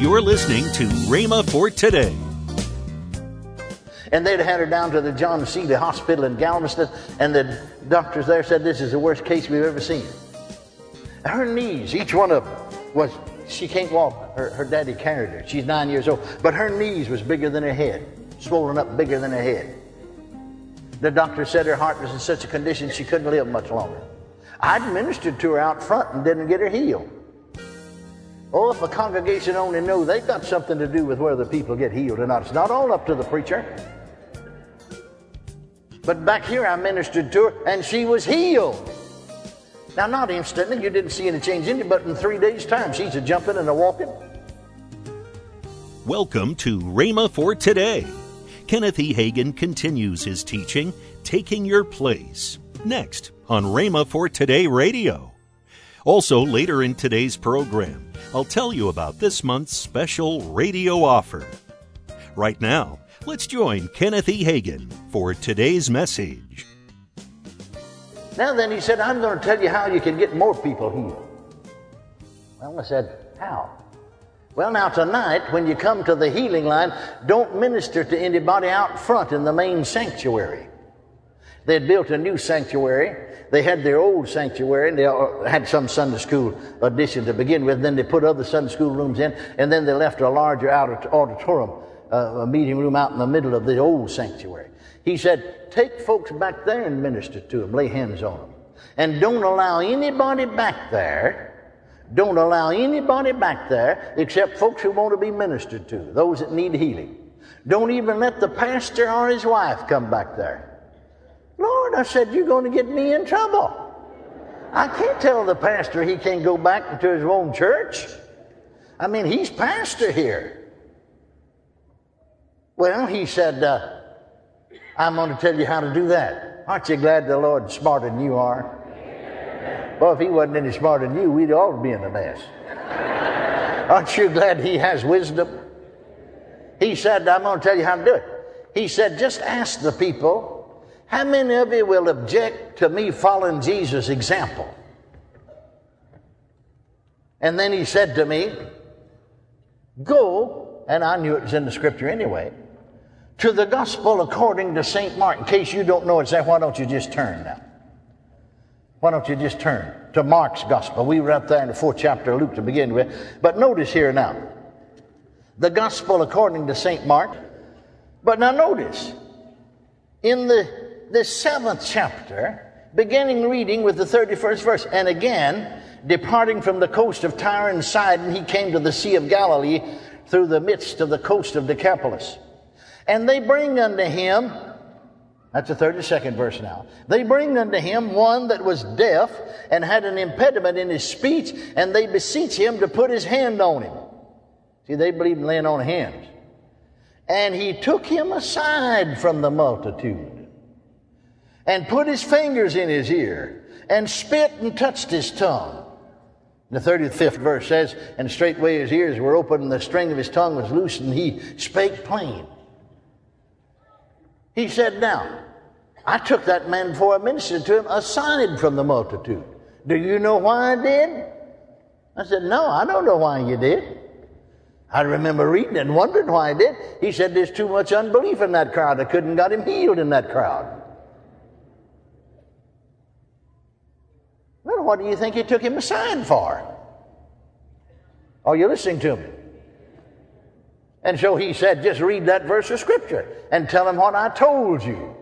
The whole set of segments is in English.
You're listening to Rhema for today. And they'd had her down to the John Sealy Hospital in Galveston, and the doctors there said this is the worst case we've ever seen. Her knees, each one of them, was she can't walk. Her, her daddy carried her. She's nine years old, but her knees was bigger than her head, swollen up bigger than her head. The doctor said her heart was in such a condition she couldn't live much longer. I'd ministered to her out front and didn't get her healed. Oh, if a congregation only knew they've got something to do with whether people get healed or not. It's not all up to the preacher. But back here I ministered to her and she was healed. Now, not instantly, you didn't see any change in it, but in three days' time, she's a jumping and a walking. Welcome to Rhema for today. Kenneth E. Hagin continues his teaching, Taking Your Place, next on Rhema for Today Radio. Also, later in today's program, I'll tell you about this month's special radio offer. Right now, let's join Kenneth E. Hagin for today's message. Now then, he said, I'm going to tell you how you can get more people healed. Well, I said, how? Well, now tonight, when you come to the healing line, don't minister to anybody out front in the main sanctuary. They had built a new sanctuary. They had their old sanctuary, and they had some Sunday school addition to begin with. Then they put other Sunday school rooms in, and then they left a larger auditorium, uh, a meeting room out in the middle of the old sanctuary. He said, Take folks back there and minister to them, lay hands on them. And don't allow anybody back there don't allow anybody back there except folks who want to be ministered to, those that need healing. Don't even let the pastor or his wife come back there. I said, you're going to get me in trouble. I can't tell the pastor he can't go back to his own church. I mean, he's pastor here. Well, he said, uh, I'm going to tell you how to do that. Aren't you glad the Lord's smarter than you are? Well, if he wasn't any smarter than you, we'd all be in a mess. Aren't you glad he has wisdom? He said, I'm going to tell you how to do it. He said, just ask the people, how many of you will object to me following Jesus' example? And then he said to me, Go, and I knew it was in the scripture anyway, to the gospel according to St. Mark. In case you don't know it, say, why don't you just turn now? Why don't you just turn to Mark's gospel? We were up there in the fourth chapter of Luke to begin with. But notice here now the gospel according to St. Mark. But now notice, in the, the seventh chapter, beginning reading with the 31st verse, and again, departing from the coast of Tyre and Sidon, he came to the Sea of Galilee through the midst of the coast of Decapolis. And they bring unto him that's the 32nd verse now. They bring unto him one that was deaf and had an impediment in his speech, and they beseech him to put his hand on him. See, they believe in laying on hands. And he took him aside from the multitude and put his fingers in his ear and spit and touched his tongue. The 35th verse says, And straightway his ears were opened, and the string of his tongue was loosed, and he spake plain. He said, Now, I took that man before I ministered to him aside from the multitude. Do you know why I did? I said, No, I don't know why you did. I remember reading and wondering why I did. He said, There's too much unbelief in that crowd. I couldn't got him healed in that crowd. Well, what do you think he took him aside for? Are you listening to me? And so he said, just read that verse of scripture and tell them what I told you.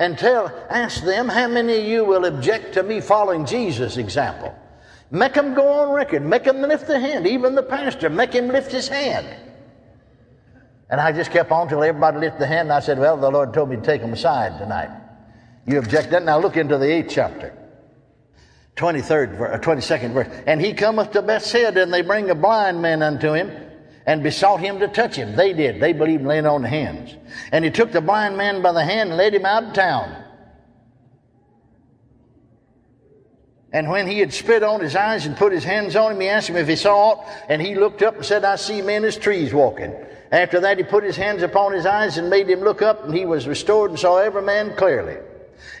And tell, ask them how many of you will object to me following Jesus' example. Make them go on record. Make them lift their hand. Even the pastor, make him lift his hand. And I just kept on till everybody lifted the hand. And I said, well, the Lord told me to take them aside tonight. You object that? Now look into the eighth chapter. 23rd, verse, 22nd verse. And he cometh to Bethsaida, and they bring a blind man unto him and besought him to touch him. They did. They believed in laying on the hands. And he took the blind man by the hand and led him out of town. And when he had spit on his eyes and put his hands on him, he asked him if he saw aught, and he looked up and said, I see men as trees walking. After that, he put his hands upon his eyes and made him look up, and he was restored and saw every man clearly.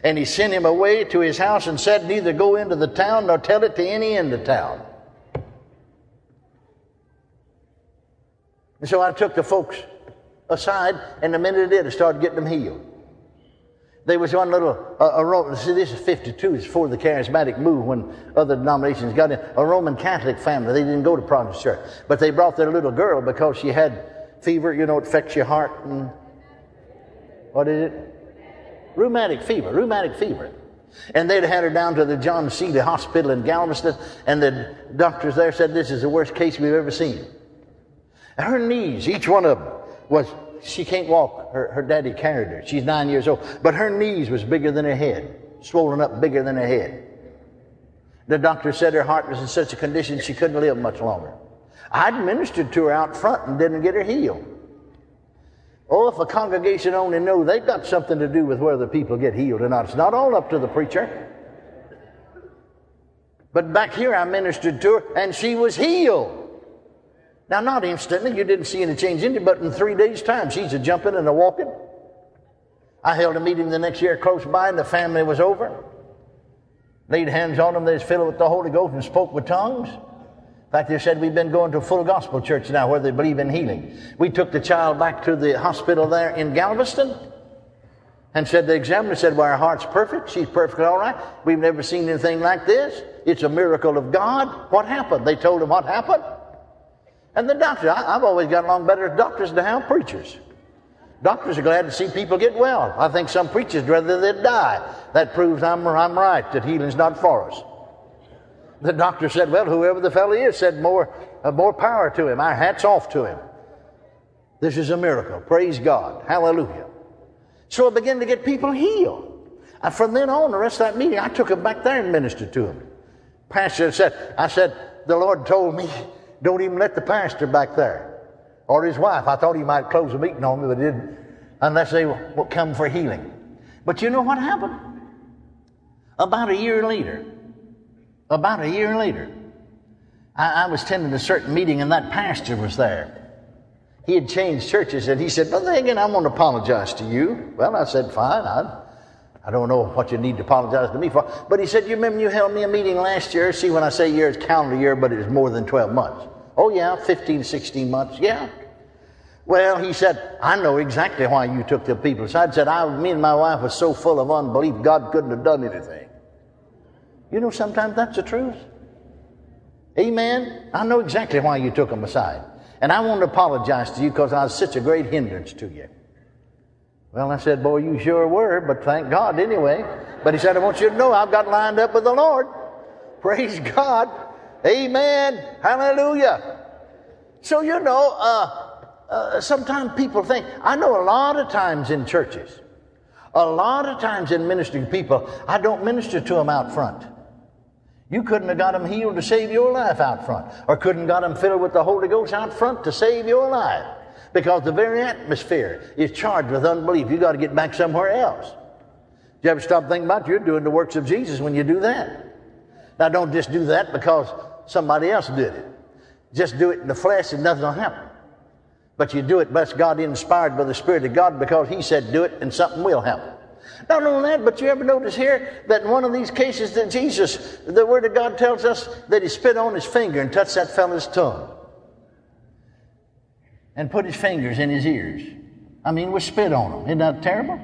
And he sent him away to his house and said, Neither go into the town nor tell it to any in the town. And so I took the folks aside, and the minute I did, I started getting them healed. There was one little, uh, a, a, see, this is 52, it's before the charismatic move when other denominations got in. A Roman Catholic family, they didn't go to Protestant church, but they brought their little girl because she had fever, you know, it affects your heart and, what is it? Rheumatic fever, rheumatic fever. And they'd had her down to the John Sealy Hospital in Galveston, and the doctors there said, This is the worst case we've ever seen. Her knees, each one of them, was she can't walk. Her, her daddy carried her. She's nine years old. But her knees was bigger than her head, swollen up bigger than her head. The doctor said her heart was in such a condition she couldn't live much longer. I'd ministered to her out front and didn't get her healed. Oh, if a congregation only knew they've got something to do with whether people get healed or not. It's not all up to the preacher. But back here I ministered to her and she was healed. Now, not instantly, you didn't see any change in it, but in three days' time, she's a jumping and a walking. I held a meeting the next year close by, and the family was over. Laid hands on them, they was filled with the Holy Ghost and spoke with tongues. In fact, they said we've been going to a full gospel church now where they believe in healing. We took the child back to the hospital there in Galveston and said the examiner said, Well, our heart's perfect. She's perfectly all right. We've never seen anything like this. It's a miracle of God. What happened? They told him what happened. And the doctor, I, have always got along better with doctors than how preachers. Doctors are glad to see people get well. I think some preachers rather they die. That proves I'm, I'm right, that healing's not for us. The doctor said, well, whoever the fellow is said more, uh, more power to him. Our hat's off to him. This is a miracle. Praise God. Hallelujah. So I began to get people healed. And from then on, the rest of that meeting, I took them back there and ministered to them. Pastor said, I said, the Lord told me don't even let the pastor back there or his wife. I thought he might close the meeting on me, but he didn't, unless they will come for healing. But you know what happened? About a year later, about a year later, I, I was attending a certain meeting and that pastor was there. He had changed churches and he said, Brother Hagin, I want to apologize to you. Well, I said, Fine. I, I don't know what you need to apologize to me for. But he said, You remember you held me a meeting last year? See, when I say year, it's calendar year, but it's more than 12 months. Oh, yeah, 15, 16 months. Yeah. Well, he said, I know exactly why you took the people aside. Said, I, me and my wife was so full of unbelief, God couldn't have done anything. You know, sometimes that's the truth. Amen. I know exactly why you took them aside. And I want to apologize to you because I was such a great hindrance to you. Well, I said, Boy, you sure were, but thank God anyway. But he said, I want you to know I've got lined up with the Lord. Praise God. Amen. Hallelujah. So, you know, uh, uh, sometimes people think, I know a lot of times in churches, a lot of times in ministering people, I don't minister to them out front. You couldn't have got him healed to save your life out front, or couldn't got him filled with the Holy Ghost out front to save your life because the very atmosphere is charged with unbelief. You got to get back somewhere else. Do you ever stop thinking about you're doing the works of Jesus when you do that? Now, don't just do that because somebody else did it. Just do it in the flesh and nothing will happen. But you do it, bless God, inspired by the Spirit of God because He said do it and something will happen. Not only that, but you ever notice here that in one of these cases that Jesus, the Word of God tells us that He spit on His finger and touched that fellow's tongue and put his fingers in his ears. I mean, we spit on them. Isn't that terrible?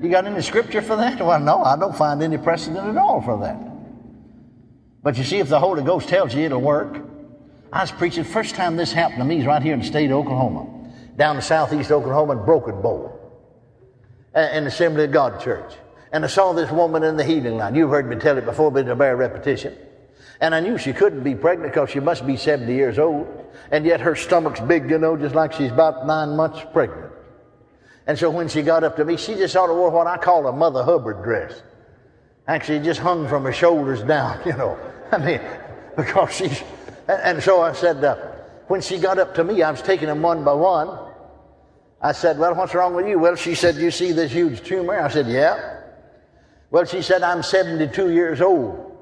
You got any scripture for that? Well, no, I don't find any precedent at all for that. But you see, if the Holy Ghost tells you it'll work. I was preaching, first time this happened to me is right here in the state of Oklahoma, down in southeast Oklahoma in Broken Bow, the Assembly of God Church. And I saw this woman in the healing line. You've heard me tell it before, but it's a bare repetition. And I knew she couldn't be pregnant because she must be 70 years old. And yet her stomach's big, you know, just like she's about nine months pregnant. And so when she got up to me, she just sort of wore what I call a Mother Hubbard dress. Actually, just hung from her shoulders down, you know. I mean, because she's. And, so I said, uh, when she got up to me, I was taking them one by one. I said, Well, what's wrong with you? Well, she said, You see this huge tumor? I said, Yeah. Well, she said, I'm 72 years old.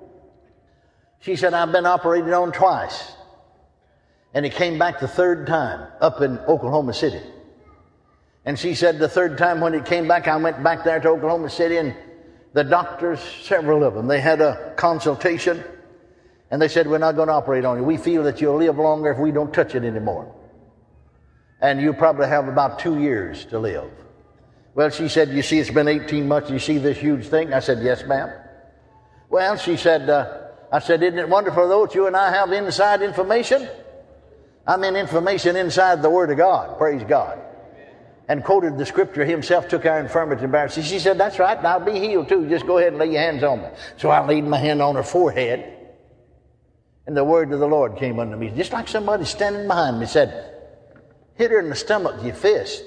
She said, I've been operated on twice. And it came back the third time up in Oklahoma City. And she said the third time when it came back, I went back there to Oklahoma City and the doctors, several of them, they had a consultation and they said, We're not going to operate on you. We feel that you'll live longer if we don't touch it anymore. And you probably have about two years to live. Well, she said, You see, it's been 18 months. You see this huge thing? I said, Yes, ma'am. Well, she said, uh, I said, Isn't it wonderful, though, that you and I have inside information? I mean, information inside the Word of God. Praise God. And quoted the scripture himself, took our infirmity and bear. She said, That's right, I'll be healed too. Just go ahead and lay your hands on me. So I laid my hand on her forehead, and the word of the Lord came unto me, just like somebody standing behind me said, Hit her in the stomach with your fist.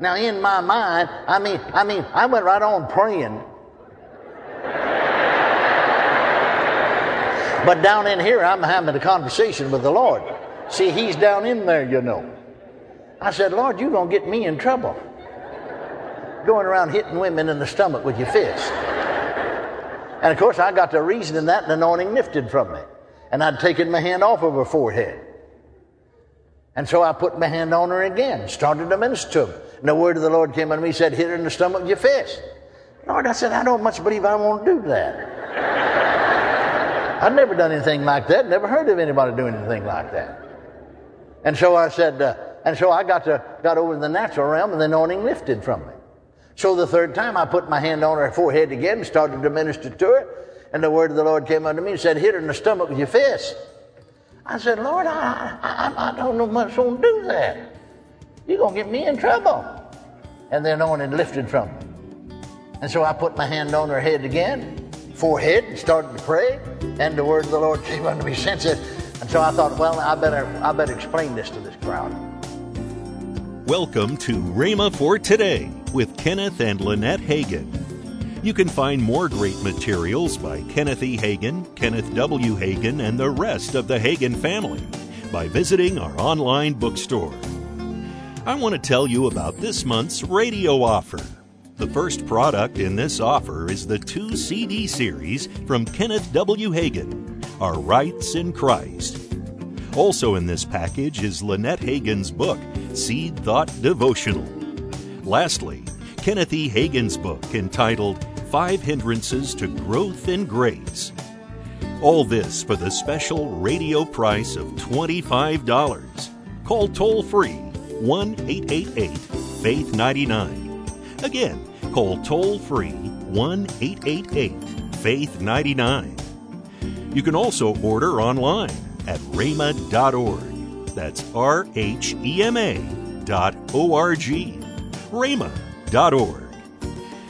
Now, in my mind, I mean, I mean, I went right on praying. But down in here, I'm having a conversation with the Lord. See, He's down in there, you know. I said, Lord, you're going to get me in trouble. Going around hitting women in the stomach with your fist. And of course, I got the reason in that, and anointing lifted from me. And I'd taken my hand off of her forehead. And so I put my hand on her again, started to minister to her. And the word of the Lord came unto me, said, hit her in the stomach with your fist. Lord, I said, I don't much believe I want to do that. I've never done anything like that, never heard of anybody doing anything like that. And so I said, uh, and so I got to got over the natural realm, and the anointing lifted from me. So the third time, I put my hand on her forehead again started to minister to her. And the word of the Lord came unto me and said, "Hit her in the stomach with your fist." I said, "Lord, I I, I don't know much want to do that. You're gonna get me in trouble." And then the anointing lifted from me. And so I put my hand on her head again, forehead, and started to pray. And the word of the Lord came unto me since it. And so I thought, well, I better, I better explain this to this crowd. Welcome to Rhema for Today with Kenneth and Lynette Hagin. You can find more great materials by Kenneth E. Hagin, Kenneth W. Hagin, and the rest of the Hagin family by visiting our online bookstore. I want to tell you about this month's radio offer. The first product in this offer is the two CD series from Kenneth W. Hagin our rights in Christ. Also in this package is Lynette Hagin's book, Seed Thought Devotional. Lastly, Kenneth E. Hagin's book entitled Five Hindrances to Growth in Grace. All this for the special radio price of $25. Call toll free 1 888 Faith 99. Again, call toll free 1 888 Faith 99. You can also order online at rhema.org. That's R H E M A dot O R G. rhema.org.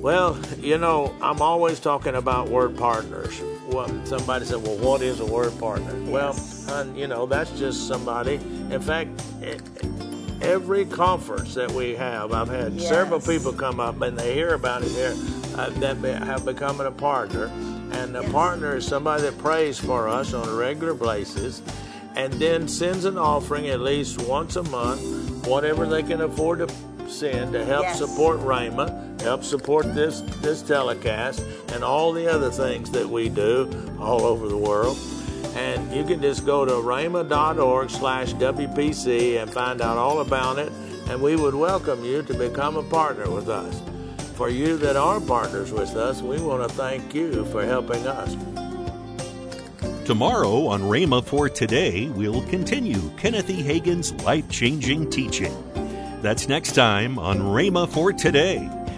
Well, you know, I'm always talking about word partners. Well, somebody said, "Well, what is a word partner?" Yes. Well, you know, that's just somebody. In fact, every conference that we have, I've had yes. several people come up and they hear about it here uh, that have become a partner and a partner is somebody that prays for us on a regular basis and then sends an offering at least once a month, whatever they can afford to send to help yes. support Rhema, help support this, this telecast, and all the other things that we do all over the world. And you can just go to rhema.org slash WPC and find out all about it. And we would welcome you to become a partner with us for you that are partners with us, we want to thank you for helping us. Tomorrow on Rhema for Today, we'll continue Kenneth E. Hagin's life changing teaching. That's next time on Rhema for Today